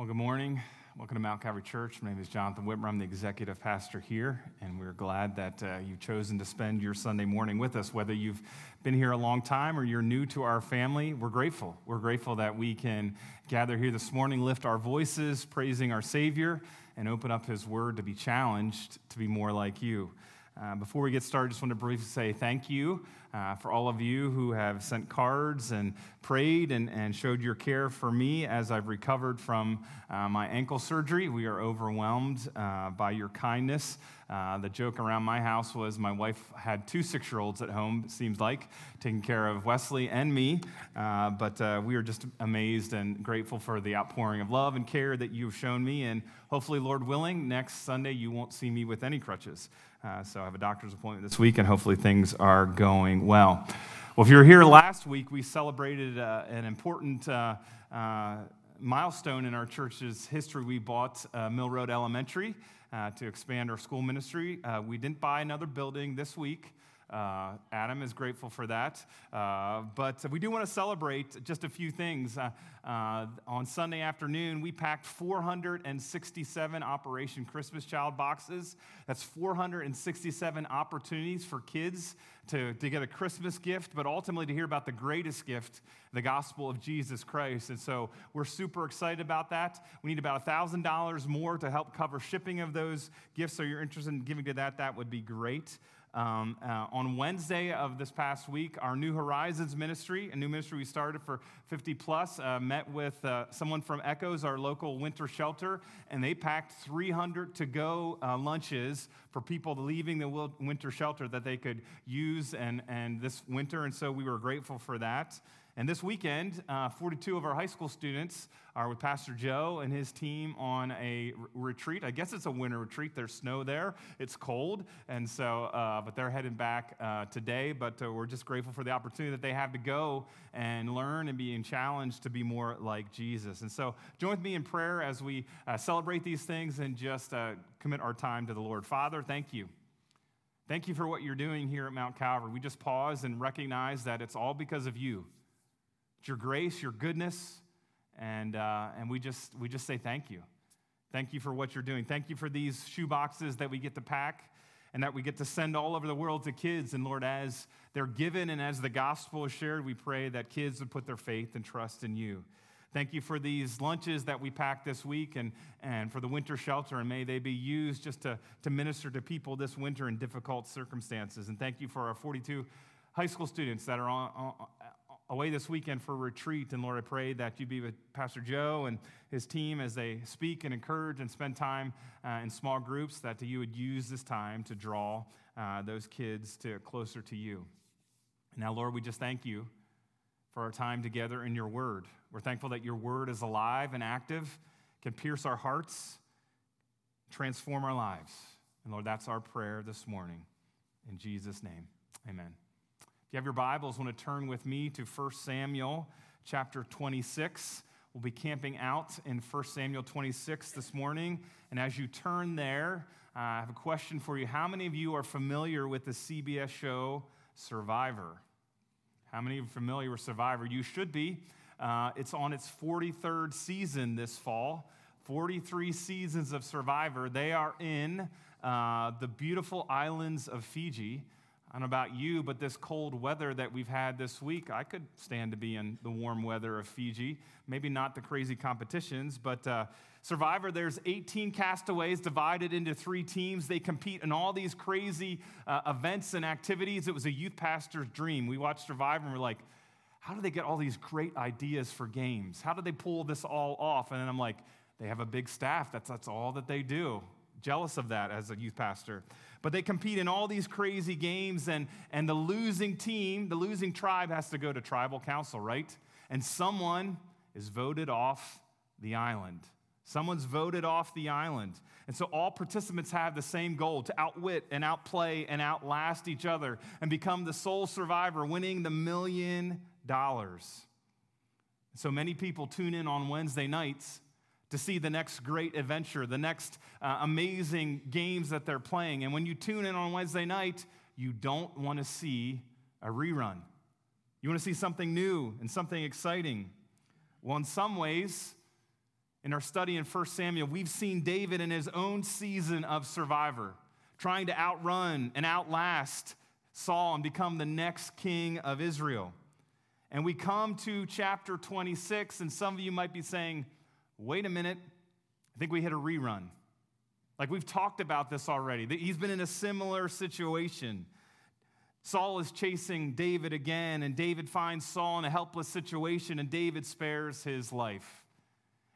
Well, good morning. Welcome to Mount Calvary Church. My name is Jonathan Whitmer. I'm the executive pastor here, and we're glad that uh, you've chosen to spend your Sunday morning with us. Whether you've been here a long time or you're new to our family, we're grateful. We're grateful that we can gather here this morning, lift our voices, praising our Savior, and open up His Word to be challenged to be more like you. Uh, before we get started, just want to briefly say thank you uh, for all of you who have sent cards and prayed and, and showed your care for me as I've recovered from uh, my ankle surgery. We are overwhelmed uh, by your kindness. Uh, the joke around my house was my wife had two six year olds at home, it seems like, taking care of Wesley and me. But we are just amazed and grateful for the outpouring of love and care that you've shown me. And hopefully, Lord willing, next Sunday you won't see me with any crutches. Uh, so I have a doctor's appointment this week, and hopefully things are going well. Well, if you were here last week, we celebrated uh, an important uh, uh milestone in our church's history. We bought uh, Mill Road Elementary uh, to expand our school ministry. we didn't buy another building this week. Uh, Adam is grateful for that. Uh, but we do want to celebrate just a few things. Uh, uh on Sunday afternoon, we packed 467 Operation Christmas Child boxes. That's 467 opportunities for kids to, to get a Christmas gift, but ultimately to hear about the greatest gift, the gospel of Jesus Christ. And so we're super excited about that. We need about $1,000 more to help cover shipping of those gifts. So you're interested in giving to that, that would be great. Um, uh, on Wednesday of this past week, our New Horizons ministry, a new ministry we started for 50 plus, uh, met with uh, someone from Echoes, our local winter shelter, and they packed 300 to go uh, lunches for people leaving the winter shelter that they could use and, and this winter. And so we were grateful for that. And this weekend, uh, 42 of our high school students are with Pastor Joe and his team on a retreat. I guess it's a winter retreat. There's snow there, it's cold. And so, uh, but they're heading back uh, today. But uh, we're just grateful for the opportunity that they have to go and learn and being challenged to be more like Jesus. And so, join with me in prayer as we uh, celebrate these things and just uh, commit our time to the Lord. Father, thank you. Thank you for what you're doing here at Mount Calvary. We just pause and recognize that it's all because of you. It's your grace, your goodness, and, uh, and we, just, we just say thank you. Thank you for what you're doing. Thank you for these shoe boxes that we get to pack and that we get to send all over the world to kids. And Lord, as they're given and as the gospel is shared, we pray that kids would put their faith and trust in you. Thank you for these lunches that we packed this week and, and for the winter shelter, and may they be used just to, to minister to people this winter in difficult circumstances. And thank you for our 42 high school students that are on, on, away this weekend for retreat. And Lord, I pray that you be with Pastor Joe and his team as they speak and encourage and spend time uh, in small groups, that you would use this time to draw uh, those kids to closer to you. Now, Lord, we just thank you for our time together in your word. We're thankful that your word is alive and active, can pierce our hearts, transform our lives. And Lord, that's our prayer this morning. In Jesus' name, amen you have your Bibles, want to turn with me to 1 Samuel chapter 26. We'll be camping out in 1 Samuel 26 this morning. And as you turn there, uh, I have a question for you. How many of you are familiar with the CBS show Survivor? How many of you are familiar with Survivor? You should be. Uh, it's on its 43rd season this fall. 43 seasons of Survivor. They are in uh, the beautiful islands of Fiji. I don't know about you, but this cold weather that we've had this week, I could stand to be in the warm weather of Fiji. Maybe not the crazy competitions, but uh, Survivor, there's 18 castaways divided into three teams. They compete in all these crazy uh, events and activities. It was a youth pastor's dream. We watched Survivor and we're like, how do they get all these great ideas for games? How do they pull this all off? And then I'm like, they have a big staff. That's, that's all that they do. Jealous of that as a youth pastor. But they compete in all these crazy games, and, and the losing team, the losing tribe, has to go to tribal council, right? And someone is voted off the island. Someone's voted off the island. And so all participants have the same goal to outwit and outplay and outlast each other and become the sole survivor, winning the million dollars. So many people tune in on Wednesday nights to see the next great adventure, the next uh, amazing games that they're playing. And when you tune in on Wednesday night, you don't want to see a rerun. You want to see something new and something exciting. Well, in some ways, In our study in 1 Samuel, we've seen David in his own season of survivor, trying to outrun and outlast Saul and become the next king of Israel. And we come to chapter 26, and some of you might be saying, wait a minute, I think we hit a rerun. Like we've talked about this already. He's been in a similar situation. Saul is chasing David again, and David finds Saul in a helpless situation, and David spares his life.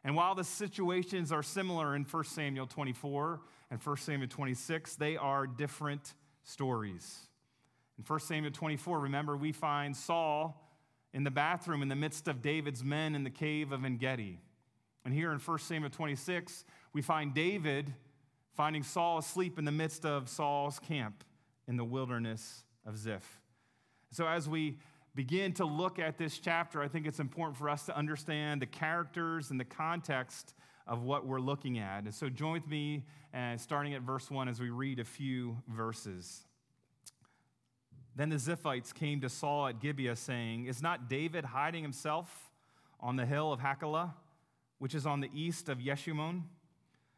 And while the situations are similar in 1 Samuel 24 and 1 Samuel 26, they are different stories. In 1 Samuel 24, remember, we find Saul in the bathroom in the midst of David's men in the cave of En Gedi. And here in 1 Samuel 26, we find David finding Saul asleep in the midst of Saul's camp in the wilderness of Ziph. So, as we begin to look at this chapter, I think it's important for us to understand the characters and the context of what we're looking at. And so, join with me, uh, starting at verse 1, as we read a few verses. Then the Ziphites came to Saul at Gibeah, saying, Is not David hiding himself on the hill of Hachilah, which is on the east of Yeshimon?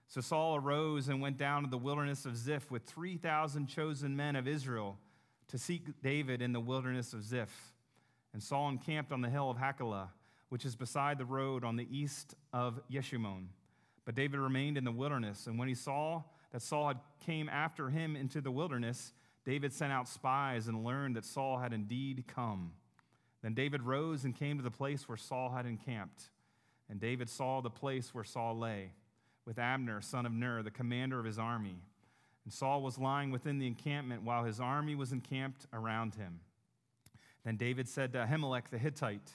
So Saul arose and went down to the wilderness of Ziph with 3,000 chosen men of Israel to seek David in the wilderness of Ziph. And Saul encamped on the hill of Hachilah, which is beside the road on the east of Yeshimon. But David remained in the wilderness, and when he saw that Saul had came after him into the wilderness, David sent out spies and learned that Saul had indeed come. Then David rose and came to the place where Saul had encamped. And David saw the place where Saul lay, with Abner, son of Ner, the commander of his army. And Saul was lying within the encampment while his army was encamped around him. Then David said to Ahimelech the Hittite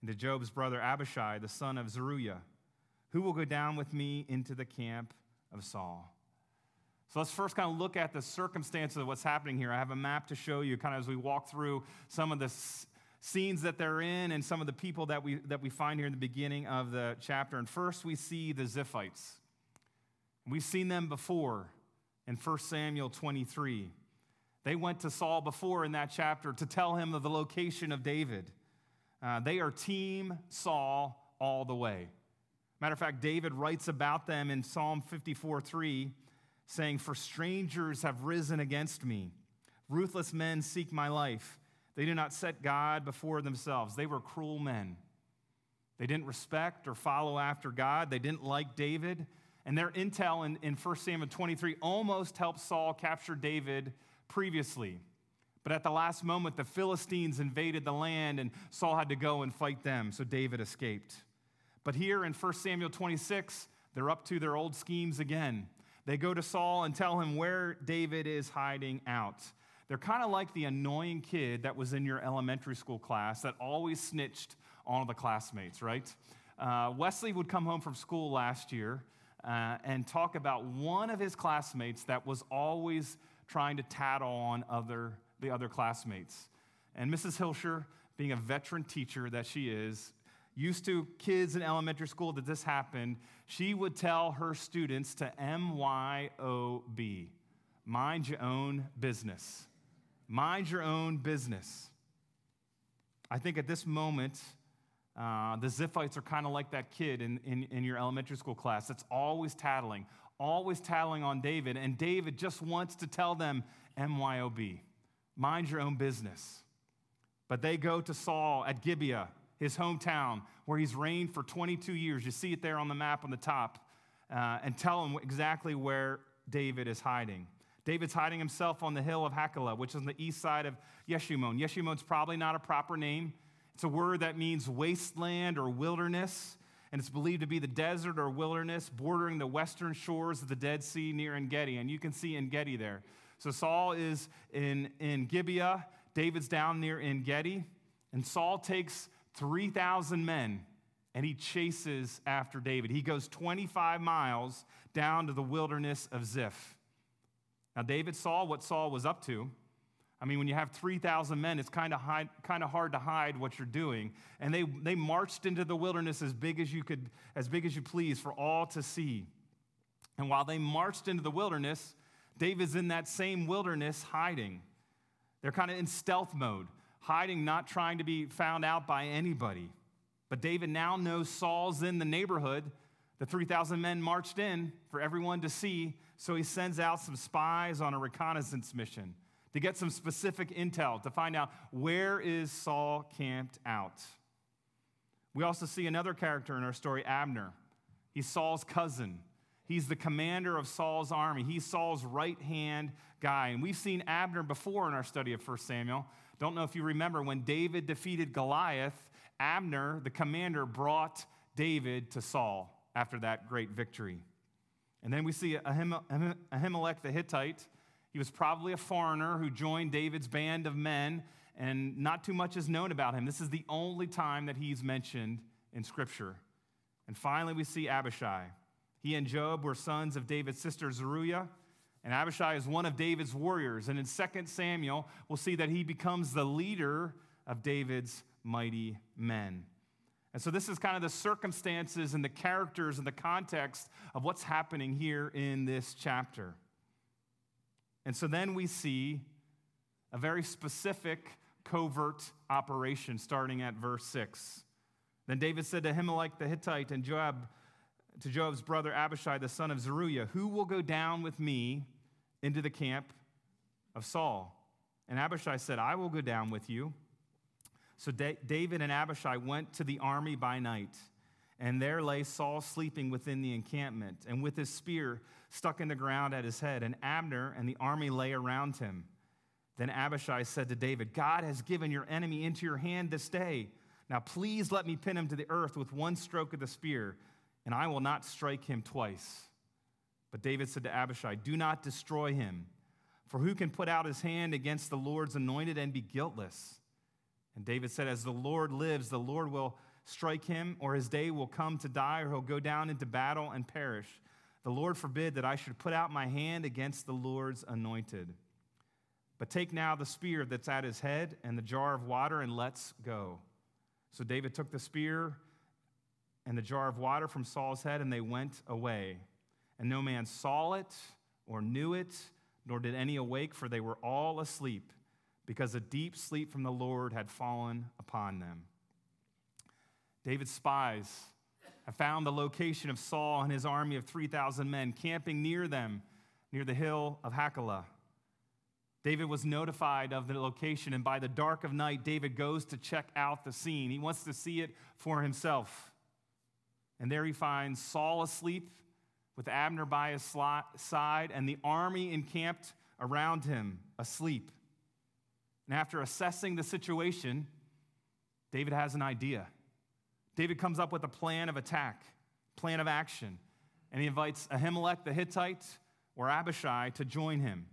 and to Joab's brother Abishai, the son of Zeruiah, Who will go down with me into the camp of Saul? So let's first kind of look at the circumstances of what's happening here. I have a map to show you kind of as we walk through some of the scenes that they're in and some of the people that we, that we find here in the beginning of the chapter. And first, we see the Ziphites. We've seen them before in 1 Samuel 23. They went to Saul before in that chapter to tell him of the location of David. Uh, they are Team Saul all the way. Matter of fact, David writes about them in Psalm 54 3, saying, For strangers have risen against me. Ruthless men seek my life. They do not set God before themselves. They were cruel men. They didn't respect or follow after God. They didn't like David. And their intel in, in 1 Samuel 23 almost helped Saul capture David previously. But at the last moment, the Philistines invaded the land and Saul had to go and fight them, so David escaped. But here in 1 Samuel 26, they're up to their old schemes again. They go to Saul and tell him where David is hiding out. They're kind of like the annoying kid that was in your elementary school class that always snitched on the classmates, right? Uh, Wesley would come home from school last year uh, and talk about one of his classmates that was always trying to tattle on other, the other classmates. And Mrs. Hilscher, being a veteran teacher that she is, used to kids in elementary school that this happened, she would tell her students to MYOB, mind your own business. Mind your own business. I think at this moment, uh, the Ziphites are kind of like that kid in, in, in your elementary school class that's always tattling, always tattling on David. And David just wants to tell them, MYOB, mind your own business. But they go to Saul at Gibeah, his hometown, where he's reigned for 22 years. You see it there on the map on the top, uh, and tell him exactly where David is hiding. David's hiding himself on the hill of Hachilah, which is on the east side of Yeshimon. Yeshimon's probably not a proper name. It's a word that means wasteland or wilderness, and it's believed to be the desert or wilderness bordering the western shores of the Dead Sea near En Gedi. And you can see En Gedi there. So Saul is in, in Gibeah, David's down near En Gedi, and Saul takes 3,000 men and he chases after David. He goes 25 miles down to the wilderness of Ziph. Now, David saw what Saul was up to. I mean, when you have 3,000 men, it's kind of hard to hide what you're doing. And they, they marched into the wilderness as big as you could, as big as you please, for all to see. And while they marched into the wilderness, David's in that same wilderness hiding. They're kind of in stealth mode, hiding, not trying to be found out by anybody. But David now knows Saul's in the neighborhood The 3,000 men marched in for everyone to see, so he sends out some spies on a reconnaissance mission to get some specific intel to find out where is Saul camped out. We also see another character in our story, Abner. He's Saul's cousin. He's the commander of Saul's army. He's Saul's right hand guy. And we've seen Abner before in our study of 1 Samuel. Don't know if you remember when David defeated Goliath, Abner, the commander, brought David to Saul after that great victory. And then we see Ahimelech the Hittite. He was probably a foreigner who joined David's band of men, and not too much is known about him. This is the only time that he's mentioned in Scripture. And finally, we see Abishai. He and Joab were sons of David's sister Zeruiah, and Abishai is one of David's warriors. And in 2 Samuel, we'll see that he becomes the leader of David's mighty men. And so, this is kind of the circumstances and the characters and the context of what's happening here in this chapter. And so, then we see a very specific covert operation starting at verse 6. Then David said to Ahimelech the Hittite and Joab, to Joab's brother Abishai, the son of Zeruiah, Who will go down with me into the camp of Saul? And Abishai said, I will go down with you. So David and Abishai went to the army by night, and there lay Saul sleeping within the encampment, and with his spear stuck in the ground at his head, and Abner and the army lay around him. Then Abishai said to David, God has given your enemy into your hand this day. Now please let me pin him to the earth with one stroke of the spear, and I will not strike him twice. But David said to Abishai, Do not destroy him, for who can put out his hand against the Lord's anointed and be guiltless? And David said, As the Lord lives, the Lord will strike him, or his day will come to die, or he'll go down into battle and perish. The Lord forbid that I should put out my hand against the Lord's anointed. But take now the spear that's at his head and the jar of water, and let's go. So David took the spear and the jar of water from Saul's head, and they went away. And no man saw it or knew it, nor did any awake, for they were all asleep because a deep sleep from the Lord had fallen upon them. David's spies have found the location of Saul and his army of 3,000 men camping near them, near the hill of Hachilah. David was notified of the location, and by the dark of night, David goes to check out the scene. He wants to see it for himself. And there he finds Saul asleep with Abner by his side and the army encamped around him, asleep. And after assessing the situation, David has an idea. David comes up with a plan of attack, plan of action, and he invites Ahimelech the Hittite or Abishai to join him.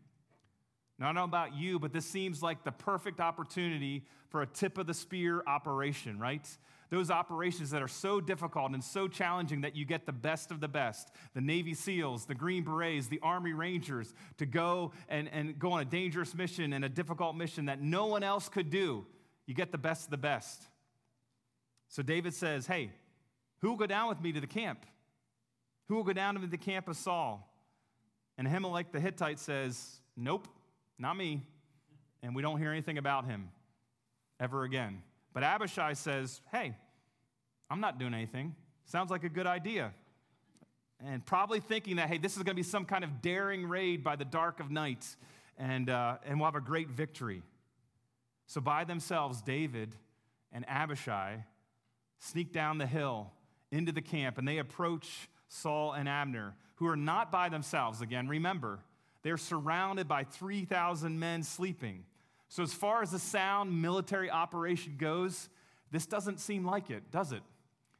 Now, I don't know about you, but this seems like the perfect opportunity for a tip of the spear operation, right? Those operations that are so difficult and so challenging that you get the best of the best the Navy SEALs, the Green Berets, the Army Rangers to go and, and go on a dangerous mission and a difficult mission that no one else could do. You get the best of the best. So David says, Hey, who will go down with me to the camp? Who will go down to the camp of Saul? And Ahimelech the Hittite says, Nope, not me. And we don't hear anything about him ever again. But Abishai says, Hey, I'm not doing anything. Sounds like a good idea. And probably thinking that, hey, this is going to be some kind of daring raid by the dark of night, and, uh, and we'll have a great victory. So, by themselves, David and Abishai sneak down the hill into the camp, and they approach Saul and Abner, who are not by themselves. Again, remember, they're surrounded by 3,000 men sleeping. So, as far as a sound military operation goes, this doesn't seem like it, does it?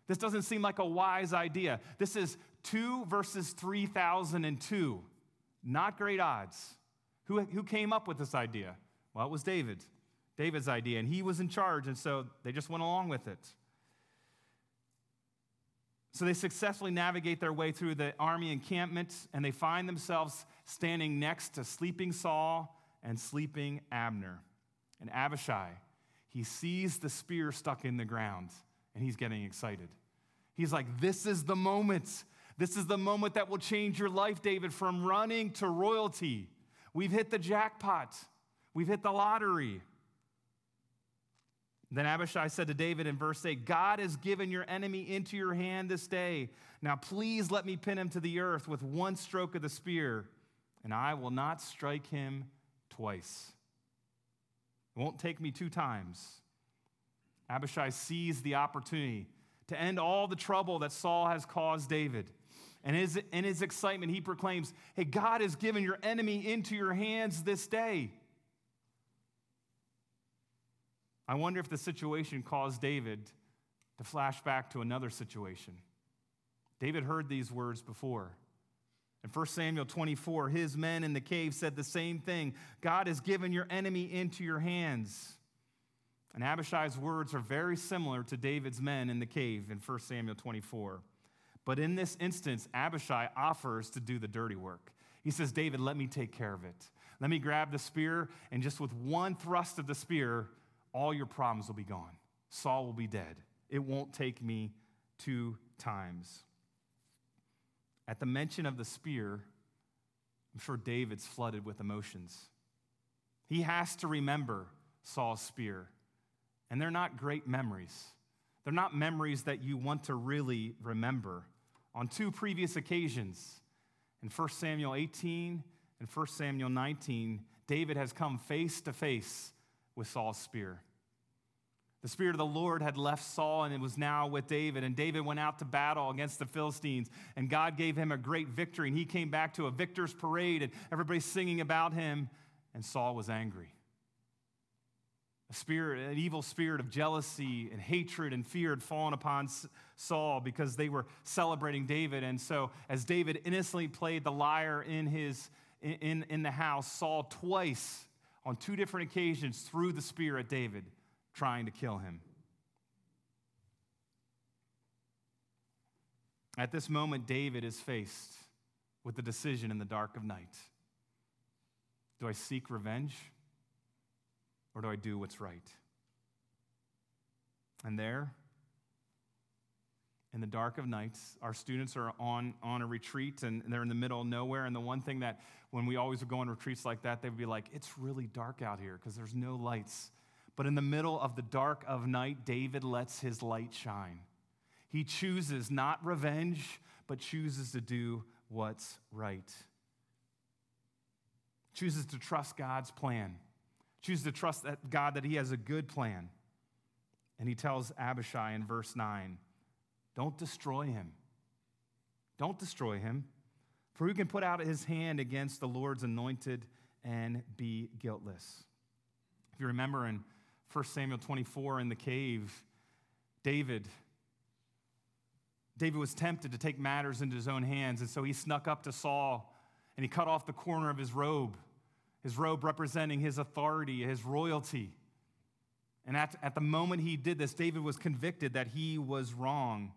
This doesn't seem like a wise idea. This is 2 versus 3002. Not great odds. Who, who came up with this idea? Well, it was David. David's idea, and he was in charge, and so they just went along with it. So they successfully navigate their way through the army encampment, and they find themselves standing next to sleeping Saul and sleeping Abner. And Abishai, he sees the spear stuck in the ground and he's getting excited. He's like, This is the moment. This is the moment that will change your life, David, from running to royalty. We've hit the jackpot, we've hit the lottery. Then Abishai said to David in verse 8, God has given your enemy into your hand this day. Now please let me pin him to the earth with one stroke of the spear, and I will not strike him twice. It won't take me two times. Abishai sees the opportunity to end all the trouble that Saul has caused David. And in his excitement, he proclaims, Hey, God has given your enemy into your hands this day. I wonder if the situation caused David to flash back to another situation. David heard these words before. In 1 Samuel 24, his men in the cave said the same thing God has given your enemy into your hands. And Abishai's words are very similar to David's men in the cave in 1 Samuel 24. But in this instance, Abishai offers to do the dirty work. He says, David, let me take care of it. Let me grab the spear, and just with one thrust of the spear, all your problems will be gone. Saul will be dead. It won't take me two times. At the mention of the spear, I'm sure David's flooded with emotions. He has to remember Saul's spear, and they're not great memories. They're not memories that you want to really remember. On two previous occasions, in 1 Samuel 18 and 1 Samuel 19, David has come face to face with Saul's spear. The Spirit of the Lord had left Saul and it was now with David. And David went out to battle against the Philistines, and God gave him a great victory. And he came back to a victor's parade, and everybody's singing about him, and Saul was angry. A spirit, an evil spirit of jealousy and hatred and fear had fallen upon Saul because they were celebrating David. And so, as David innocently played the lyre in, his, in, in the house, Saul twice, on two different occasions, threw the spear at David trying to kill him. At this moment, David is faced with the decision in the dark of night Do I seek revenge or do I do what's right? And there, in the dark of nights, our students are on, on a retreat and they're in the middle of nowhere. And the one thing that when we always would go on retreats like that, they would be like, it's really dark out here because there's no lights. But in the middle of the dark of night, David lets his light shine. He chooses not revenge, but chooses to do what's right. Chooses to trust God's plan. Chooses to trust that God that he has a good plan. And he tells Abishai in verse 9, don't destroy him. Don't destroy him. For who can put out his hand against the Lord's anointed and be guiltless? If you remember in 1 Samuel 24 in the cave, David David was tempted to take matters into his own hands, and so he snuck up to Saul and he cut off the corner of his robe, his robe representing his authority, his royalty. And at, at the moment he did this, David was convicted that he was wrong.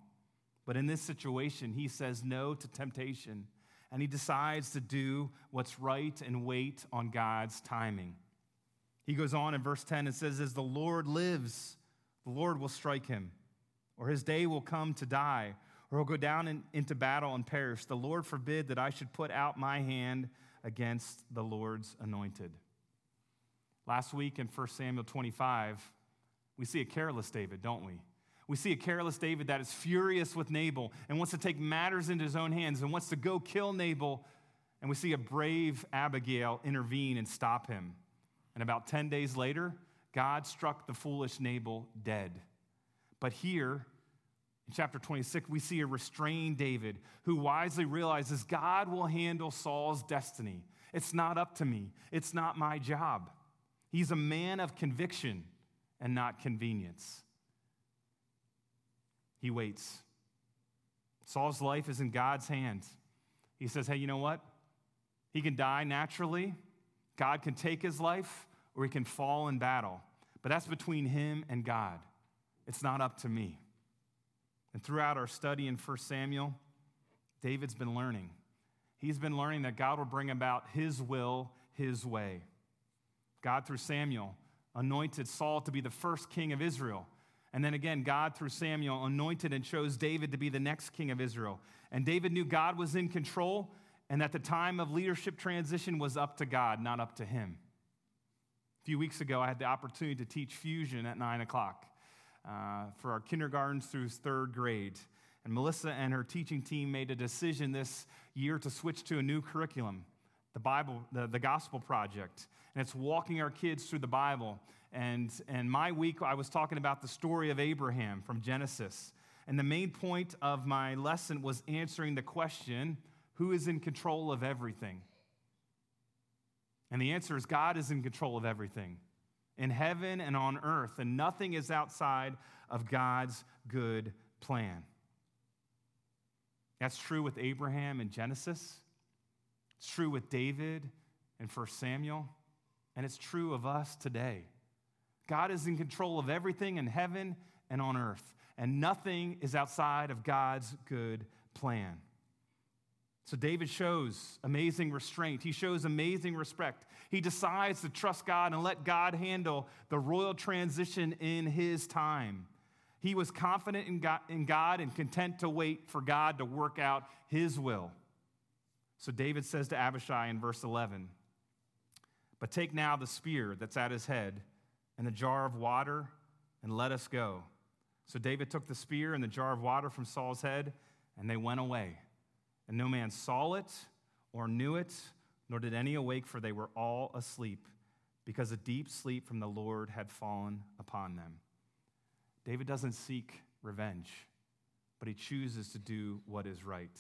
But in this situation, he says no to temptation, and he decides to do what's right and wait on God's timing. He goes on in verse 10 and says, As the Lord lives, the Lord will strike him, or his day will come to die, or he'll go down in, into battle and perish. The Lord forbid that I should put out my hand against the Lord's anointed. Last week in 1 Samuel 25, we see a careless David, don't we? We see a careless David that is furious with Nabal and wants to take matters into his own hands and wants to go kill Nabal. And we see a brave Abigail intervene and stop him. And about 10 days later, God struck the foolish Nabal dead. But here, in chapter 26, we see a restrained David who wisely realizes God will handle Saul's destiny. It's not up to me, it's not my job. He's a man of conviction and not convenience. He waits. Saul's life is in God's hands. He says, Hey, you know what? He can die naturally God can take his life or he can fall in battle. But that's between him and God. It's not up to me. And throughout our study in 1 Samuel, David's been learning. He's been learning that God will bring about his will, his way. God, through Samuel, anointed Saul to be the first king of Israel. And then again, God, through Samuel, anointed and chose David to be the next king of Israel. And David knew God was in control, and that the time of leadership transition was up to God, not up to him. A few weeks ago, I had the opportunity to teach fusion at 9 o'clock uh, for our kindergartens through third grade. And Melissa and her teaching team made a decision this year to switch to a new curriculum, the Bible, the, the Gospel Project. And it's walking our kids through the Bible. And, and my week, I was talking about the story of Abraham from Genesis. And the main point of my lesson was answering the question who is in control of everything? And the answer is God is in control of everything in heaven and on earth, and nothing is outside of God's good plan. That's true with Abraham in Genesis. It's true with David in 1 Samuel. And it's true of us today. God is in control of everything in heaven and on earth, and nothing is outside of God's good plan. So David shows amazing restraint. He shows amazing respect. He decides to trust God and let God handle the royal transition in his time. He was confident in God, in God and content to wait for God to work out his will. So David says to Abishai in verse 11, But take now the spear that's at his head and the jar of water and let us go. So David took the spear and the jar of water from Saul's head, and they went away. And no man saw it or knew it, nor did any awake, for they were all asleep, because a deep sleep from the Lord had fallen upon them. David doesn't seek revenge, but he chooses to do what is right.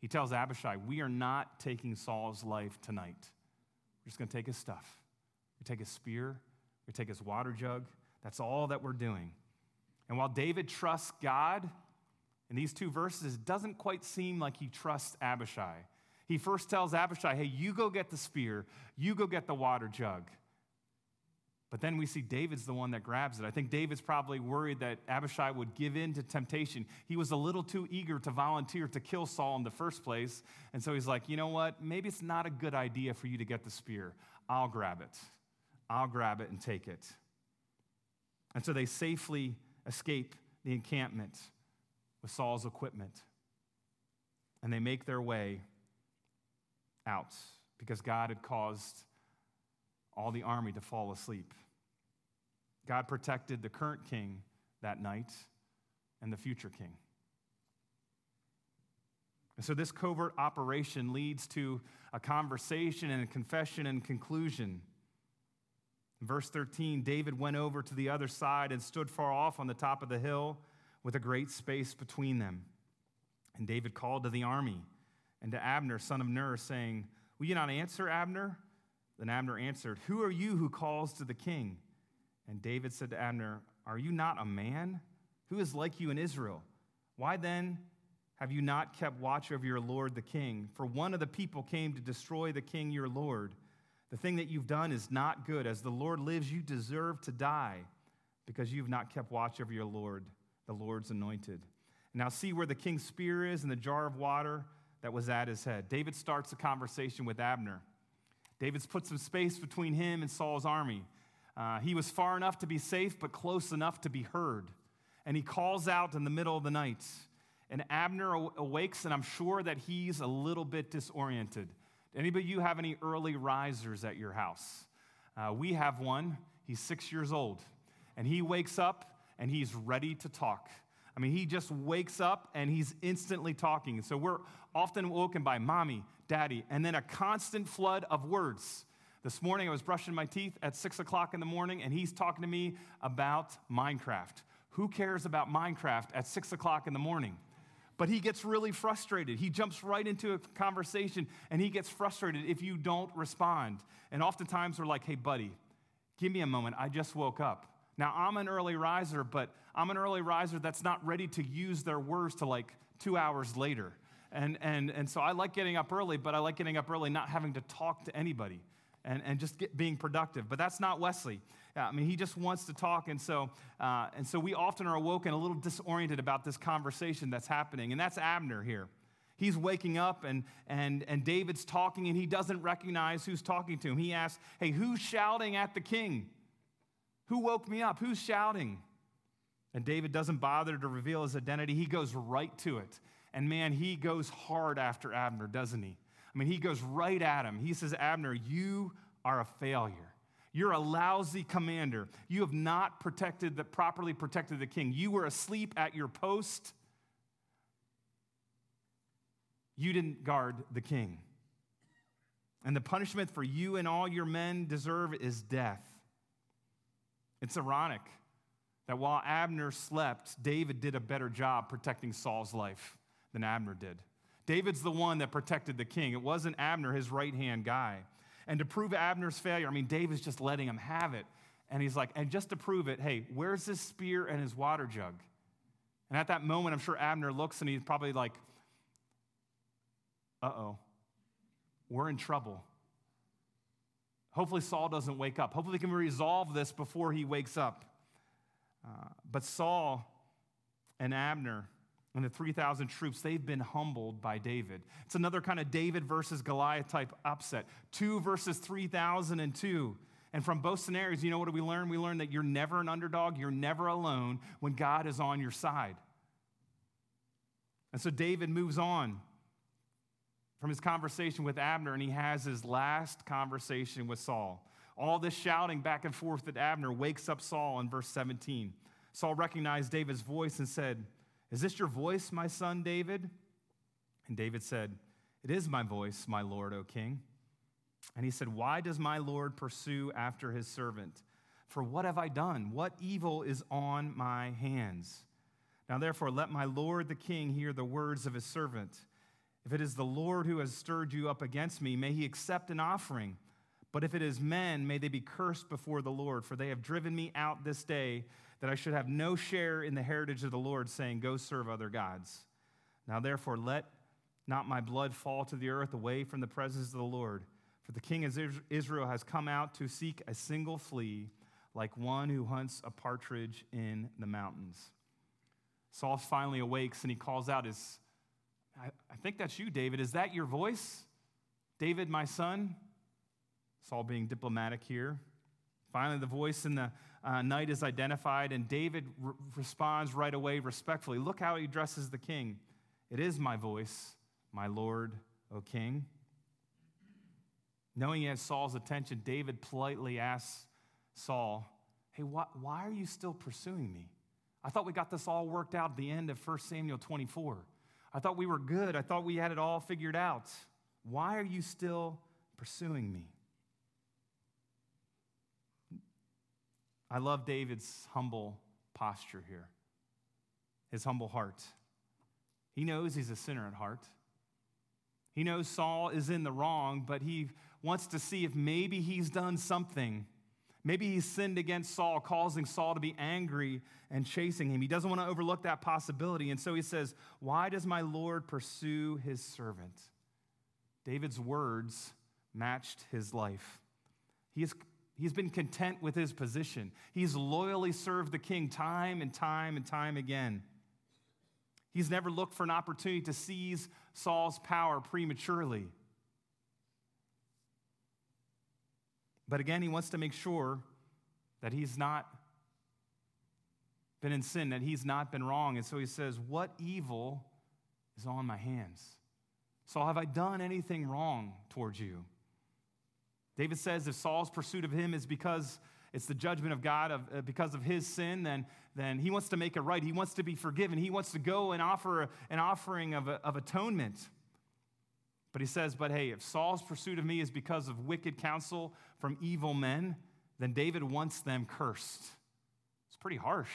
He tells Abishai, We are not taking Saul's life tonight. We're just going to take his stuff. We take his spear, we take his water jug. That's all that we're doing. And while David trusts God in these two verses, doesn't quite seem like he trusts Abishai. He first tells Abishai, Hey, you go get the spear, you go get the water jug. But then we see David's the one that grabs it. I think David's probably worried that Abishai would give in to temptation. He was a little too eager to volunteer to kill Saul in the first place. And so he's like, you know what? Maybe it's not a good idea for you to get the spear. I'll grab it. I'll grab it and take it. And so they safely escape the encampment with Saul's equipment. And they make their way out because God had caused all the army to fall asleep. God protected the current king that night and the future king. And so, this covert operation leads to a conversation and a confession and conclusion. Verse 13, David went over to the other side and stood far off on the top of the hill with a great space between them. And David called to the army and to Abner, son of Ner, saying, Will you not answer, Abner? Then Abner answered, Who are you who calls to the king? And David said to Abner, Are you not a man? Who is like you in Israel? Why then have you not kept watch over your Lord the king? For one of the people came to destroy the king your Lord. The thing that you've done is not good. As the Lord lives, you deserve to die because you've not kept watch over your Lord, the Lord's anointed. Now see where the king's spear is and the jar of water that was at his head. David starts a conversation with Abner. David's put some space between him and Saul's army. Uh, he was far enough to be safe, but close enough to be heard. And he calls out in the middle of the night. And Abner awakes, and I'm sure that he's a little bit disoriented. Anybody you have any early risers at your house? Uh, we have one. He's six years old. And he wakes up and he's ready to talk. I mean, he just wakes up and he's instantly talking. So we're often woken by mommy, daddy, and then a constant flood of words. This morning, I was brushing my teeth at six o'clock in the morning, and he's talking to me about Minecraft. Who cares about Minecraft at six o'clock in the morning? But he gets really frustrated. He jumps right into a conversation and he gets frustrated if you don't respond. And oftentimes we're like, hey, buddy, give me a moment. I just woke up. Now, I'm an early riser, but I'm an early riser that's not ready to use their words to like two hours later. And, and, and so I like getting up early, but I like getting up early not having to talk to anybody and, and just get, being productive. But that's not Wesley. I mean, he just wants to talk. And so, uh, and so we often are awoken a little disoriented about this conversation that's happening. And that's Abner here. He's waking up and, and, and David's talking and he doesn't recognize who's talking to him. He asks, Hey, who's shouting at the king? Who woke me up? Who's shouting? And David doesn't bother to reveal his identity. He goes right to it. And man, he goes hard after Abner, doesn't he? I mean, he goes right at him. He says, Abner, you are a failure. You're a lousy commander. You have not protected the, properly protected the king. You were asleep at your post. You didn't guard the king. And the punishment for you and all your men deserve is death. It's ironic that while Abner slept, David did a better job protecting Saul's life than Abner did. David's the one that protected the king. It wasn't Abner, his right hand guy. And to prove Abner's failure, I mean, David's just letting him have it. And he's like, and just to prove it, hey, where's his spear and his water jug? And at that moment, I'm sure Abner looks and he's probably like, uh oh, we're in trouble. Hopefully, Saul doesn't wake up. Hopefully, we can resolve this before he wakes up. Uh, but Saul and Abner and the 3,000 troops, they've been humbled by David. It's another kind of David versus Goliath type upset. Two versus 3,002. And from both scenarios, you know what do we learn? We learn that you're never an underdog, you're never alone when God is on your side. And so David moves on from his conversation with Abner, and he has his last conversation with Saul. All this shouting back and forth at Abner wakes up Saul in verse 17. Saul recognized David's voice and said, is this your voice, my son David? And David said, It is my voice, my Lord, O king. And he said, Why does my Lord pursue after his servant? For what have I done? What evil is on my hands? Now, therefore, let my Lord the king hear the words of his servant. If it is the Lord who has stirred you up against me, may he accept an offering. But if it is men, may they be cursed before the Lord, for they have driven me out this day that I should have no share in the heritage of the Lord, saying, Go serve other gods. Now, therefore, let not my blood fall to the earth away from the presence of the Lord. For the king of Israel has come out to seek a single flea, like one who hunts a partridge in the mountains. Saul finally awakes and he calls out his, I, I think that's you, David. Is that your voice? David, my son? Saul being diplomatic here. Finally, the voice in the uh, night is identified, and David re- responds right away respectfully. Look how he addresses the king. It is my voice, my Lord, O king. Knowing he has Saul's attention, David politely asks Saul, Hey, why, why are you still pursuing me? I thought we got this all worked out at the end of 1 Samuel 24. I thought we were good. I thought we had it all figured out. Why are you still pursuing me? I love David's humble posture here, his humble heart. He knows he's a sinner at heart. He knows Saul is in the wrong, but he wants to see if maybe he's done something. Maybe he sinned against Saul, causing Saul to be angry and chasing him. He doesn't want to overlook that possibility. And so he says, Why does my Lord pursue his servant? David's words matched his life. He is He's been content with his position. He's loyally served the king time and time and time again. He's never looked for an opportunity to seize Saul's power prematurely. But again, he wants to make sure that he's not been in sin, that he's not been wrong. And so he says, What evil is on my hands? Saul, have I done anything wrong towards you? David says if Saul's pursuit of him is because it's the judgment of God of, uh, because of his sin, then, then he wants to make it right. He wants to be forgiven. He wants to go and offer an offering of, of atonement. But he says, But hey, if Saul's pursuit of me is because of wicked counsel from evil men, then David wants them cursed. It's pretty harsh.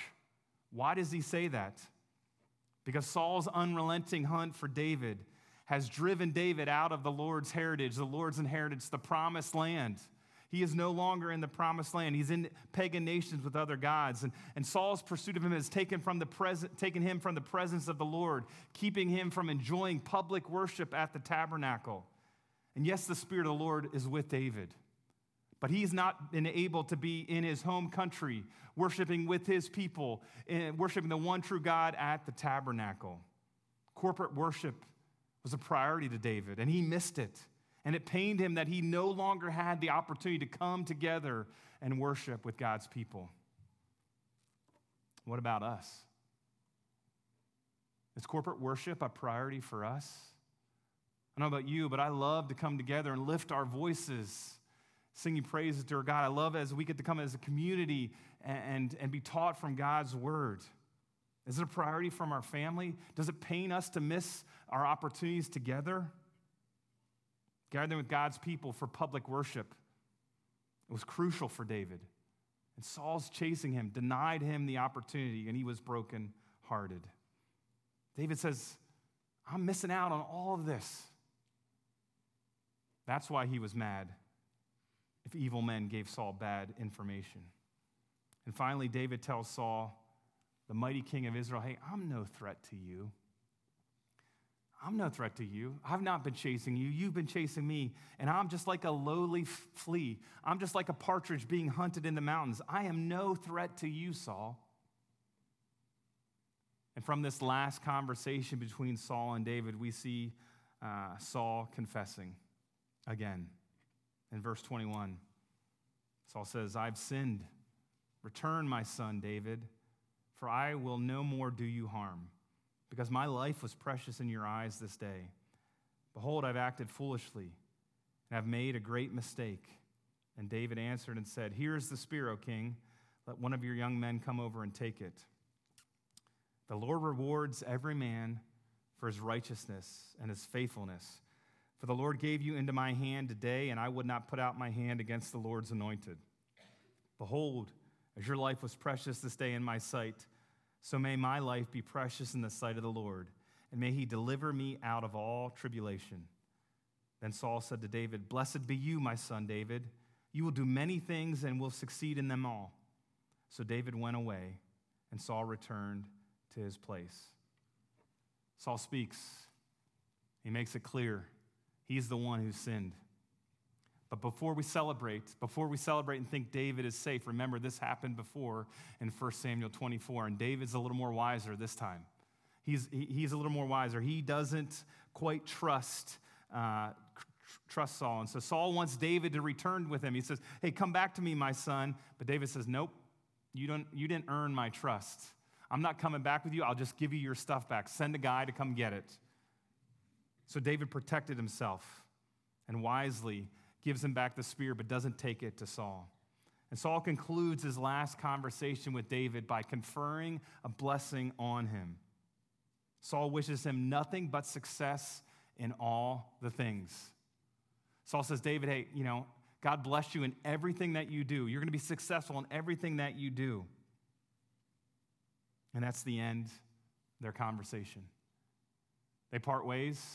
Why does he say that? Because Saul's unrelenting hunt for David has driven David out of the Lord's heritage, the Lord's inheritance, the promised land. He is no longer in the promised land. He's in pagan nations with other gods. And, and Saul's pursuit of him has taken, from the present, taken him from the presence of the Lord, keeping him from enjoying public worship at the tabernacle. And yes, the Spirit of the Lord is with David. But he's not been able to be in his home country, worshiping with his people, eh, worshiping the one true God at the tabernacle. Corporate worship was a priority to David, and he missed it. And it pained him that he no longer had the opportunity to come together and worship with God's people. What about us? Is corporate worship a priority for us? I don't know about you, but I love to come together and lift our voices, singing praises to our God. I love as we get to come as a community and, and, and be taught from God's word. Is it a priority from our family? Does it pain us to miss our opportunities together? Gathering with God's people for public worship. It was crucial for David. And Saul's chasing him, denied him the opportunity, and he was broken hearted. David says, I'm missing out on all of this. That's why he was mad if evil men gave Saul bad information. And finally, David tells Saul, the mighty king of Israel, Hey, I'm no threat to you. I'm no threat to you. I've not been chasing you. You've been chasing me. And I'm just like a lowly flea. I'm just like a partridge being hunted in the mountains. I am no threat to you, Saul. And from this last conversation between Saul and David, we see uh, Saul confessing again. In verse 21, Saul says, I've sinned. Return, my son David, for I will no more do you harm because my life was precious in your eyes this day. Behold, I've acted foolishly and have made a great mistake. And David answered and said, Here is the spear, O king. Let one of your young men come over and take it. The Lord rewards every man for his righteousness and his faithfulness. For the Lord gave you into my hand today, and I would not put out my hand against the Lord's anointed. Behold, as your life was precious this day in my sight, so may my life be precious in the sight of the Lord, and may he deliver me out of all tribulation. Then Saul said to David, Blessed be you, my son David. You will do many things and will succeed in them all. So David went away, and Saul returned to his place. Saul speaks. He makes it clear he's the one who sinned. But before we celebrate, before we celebrate and think David is safe, remember this happened before in 1 Samuel 24, and David's a little more wiser this time. He's, he's a little more wiser. He doesn't quite trust, uh, trust Saul. And so Saul wants David to return with him. He says, Hey, come back to me, my son. But David says, Nope, you, don't, you didn't earn my trust. I'm not coming back with you. I'll just give you your stuff back. Send a guy to come get it. So David protected himself and wisely gives him back the spear, but doesn't take it to Saul. And Saul concludes his last conversation with David by conferring a blessing on him. Saul wishes him nothing but success in all the things. Saul says, David, hey, you know, God bless you in everything that you do. You're going to be successful in everything that you do. And that's the end of their conversation. They part ways.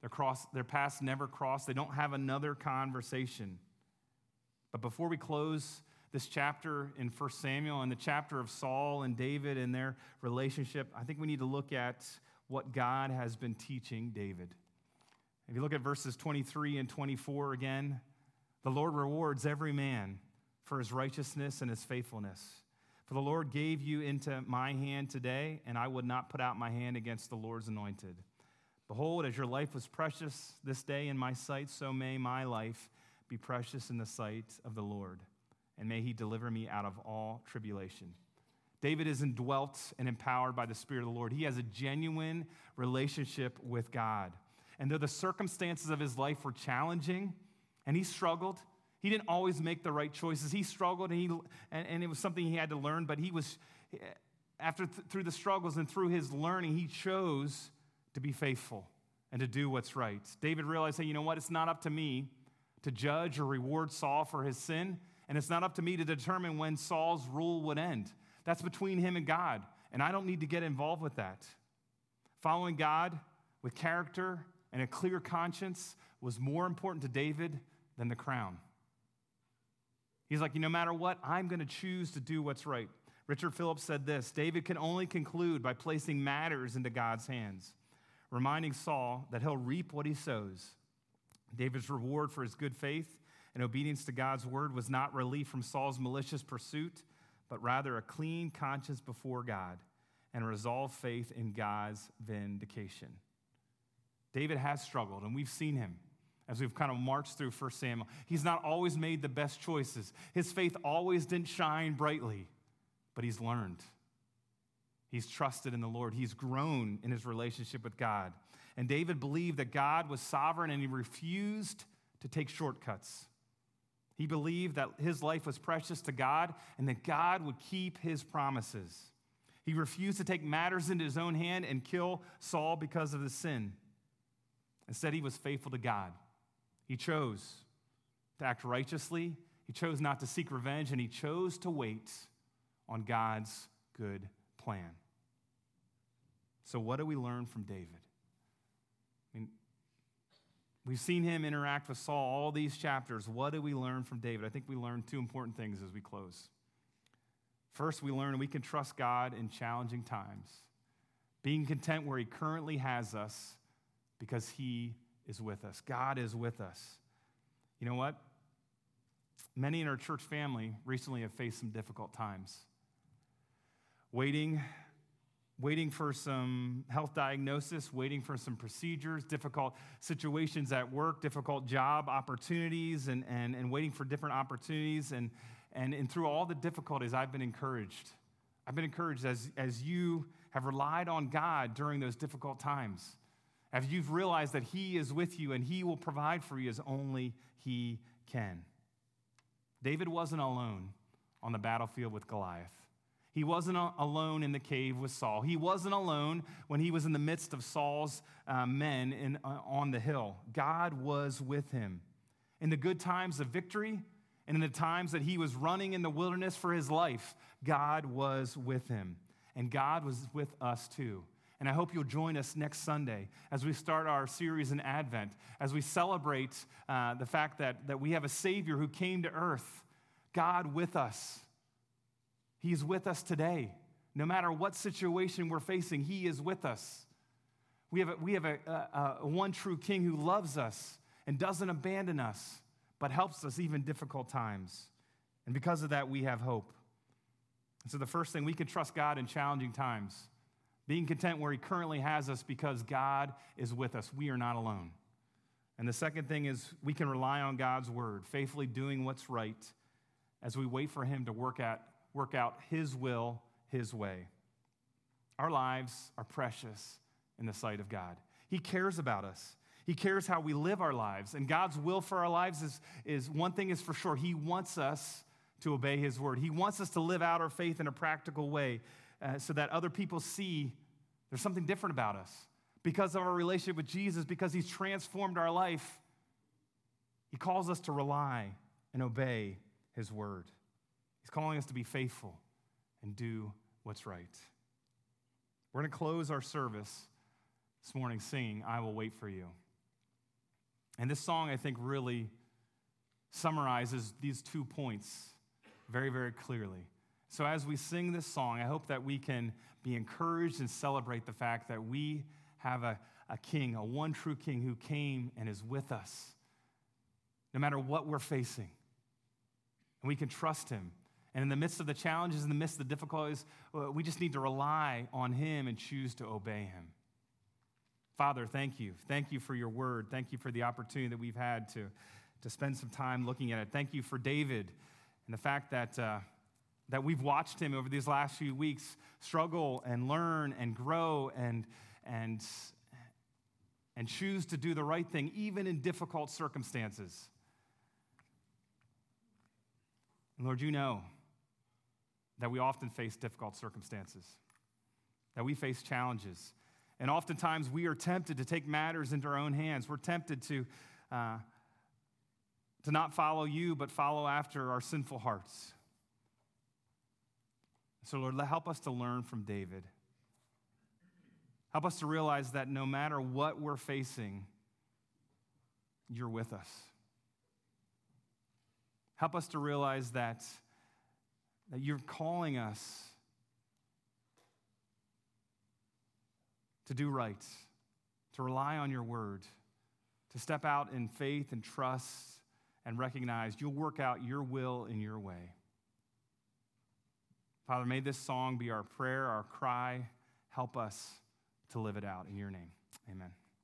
Their, cross, their paths never cross. They don't have another conversation. But before we close this chapter in 1 Samuel and the chapter of Saul and David and their relationship, I think we need to look at what God has been teaching David. If you look at verses 23 and 24 again, the Lord rewards every man for his righteousness and his faithfulness. For the Lord gave you into my hand today, and I would not put out my hand against the Lord's anointed. Behold, as your life was precious this day in my sight, so may my life be precious in the sight of the Lord, and may he deliver me out of all tribulation. David is indwelt and empowered by the Spirit of the Lord. He has a genuine relationship with God. And though the circumstances of his life were challenging and he struggled, he didn't always make the right choices. He struggled and, he, and, and it was something he had to learn, but he was, after th- through the struggles and through his learning, he chose to be faithful and to do what's right. David realized, hey, you know what? It's not up to me to judge or reward Saul for his sin, and it's not up to me to determine when Saul's rule would end. That's between him and God, and I don't need to get involved with that. Following God with character and a clear conscience was more important to David than the crown. He's like, no matter what, I'm going to choose to do what's right. Richard Phillips said this David can only conclude by placing matters into God's hands reminding Saul that he'll reap what he sows. David's reward for his good faith and obedience to God's word was not relief from Saul's malicious pursuit, but rather a clean conscience before God and resolved faith in God's vindication. David has struggled, and we've seen him as we've kind of marched through 1 Samuel. He's not always made the best choices. His faith always didn't shine brightly, but he's learned. He's trusted in the Lord. He's grown in his relationship with God. And David believed that God was sovereign and he refused to take shortcuts. He believed that his life was precious to God and that God would keep his promises. He refused to take matters into his own hand and kill Saul because of his sin. Instead, he was faithful to God. He chose to act righteously, he chose not to seek revenge, and he chose to wait on God's good plan. So, what do we learn from David? I mean, we've seen him interact with Saul all these chapters. What do we learn from David? I think we learn two important things as we close. First, we learn we can trust God in challenging times, being content where he currently has us because he is with us. God is with us. You know what? Many in our church family recently have faced some difficult times. Waiting waiting for some health diagnosis, waiting for some procedures, difficult situations at work, difficult job opportunities, and, and, and waiting for different opportunities. And, and, and through all the difficulties, I've been encouraged. I've been encouraged as, as you have relied on God during those difficult times, as you've realized that He is with you and He will provide for you as only He can. David wasn't alone on the battlefield with Goliath. He wasn't alone in the cave with Saul. He wasn't alone when he was in the midst of Saul's uh, men in, uh, on the hill. God was with him. In the good times of victory and in the times that he was running in the wilderness for his life, God was with him. And God was with us too. And I hope you'll join us next Sunday as we start our series in Advent, as we celebrate uh, the fact that, that we have a Savior who came to earth, God with us He's with us today. No matter what situation we're facing, He is with us. We have, a, we have a, a, a one true King who loves us and doesn't abandon us, but helps us even difficult times. And because of that, we have hope. And so, the first thing, we can trust God in challenging times, being content where He currently has us because God is with us. We are not alone. And the second thing is, we can rely on God's word, faithfully doing what's right as we wait for Him to work at work out His will, His way. Our lives are precious in the sight of God. He cares about us. He cares how we live our lives. And God's will for our lives is, is one thing is for sure. He wants us to obey His word. He wants us to live out our faith in a practical way uh, so that other people see there's something different about us. Because of our relationship with Jesus, because He's transformed our life, He calls us to rely and obey His word. He's calling us to be faithful and do what's right. We're going to close our service this morning singing, I Will Wait for You. And this song, I think, really summarizes these two points very, very clearly. So, as we sing this song, I hope that we can be encouraged and celebrate the fact that we have a, a king, a one true king who came and is with us, no matter what we're facing. And we can trust him and in the midst of the challenges, in the midst of the difficulties, uh, we just need to rely on Him and choose to obey Him. Father, thank you. Thank you for your word. Thank you for the opportunity that we've had to, to spend some time looking at it. Thank you for David and the fact that, uh, that we've watched him over these last few weeks struggle and learn and grow and, and, and choose to do the right thing, even in difficult circumstances. Lord, you know that we often face difficult circumstances, that we face challenges. And oftentimes we are tempted to take matters into our own hands. We're tempted to, uh, to not follow you, but follow after our sinful hearts. So, Lord, help us to learn from David. Help us to realize that no matter what we're facing, you're with us. Help us to realize that that you're calling us to do right, to rely on your word, to step out in faith and trust and recognize you'll work out your will in your way. Father, may this song be our prayer, our cry. Help us to live it out in your name. Amen.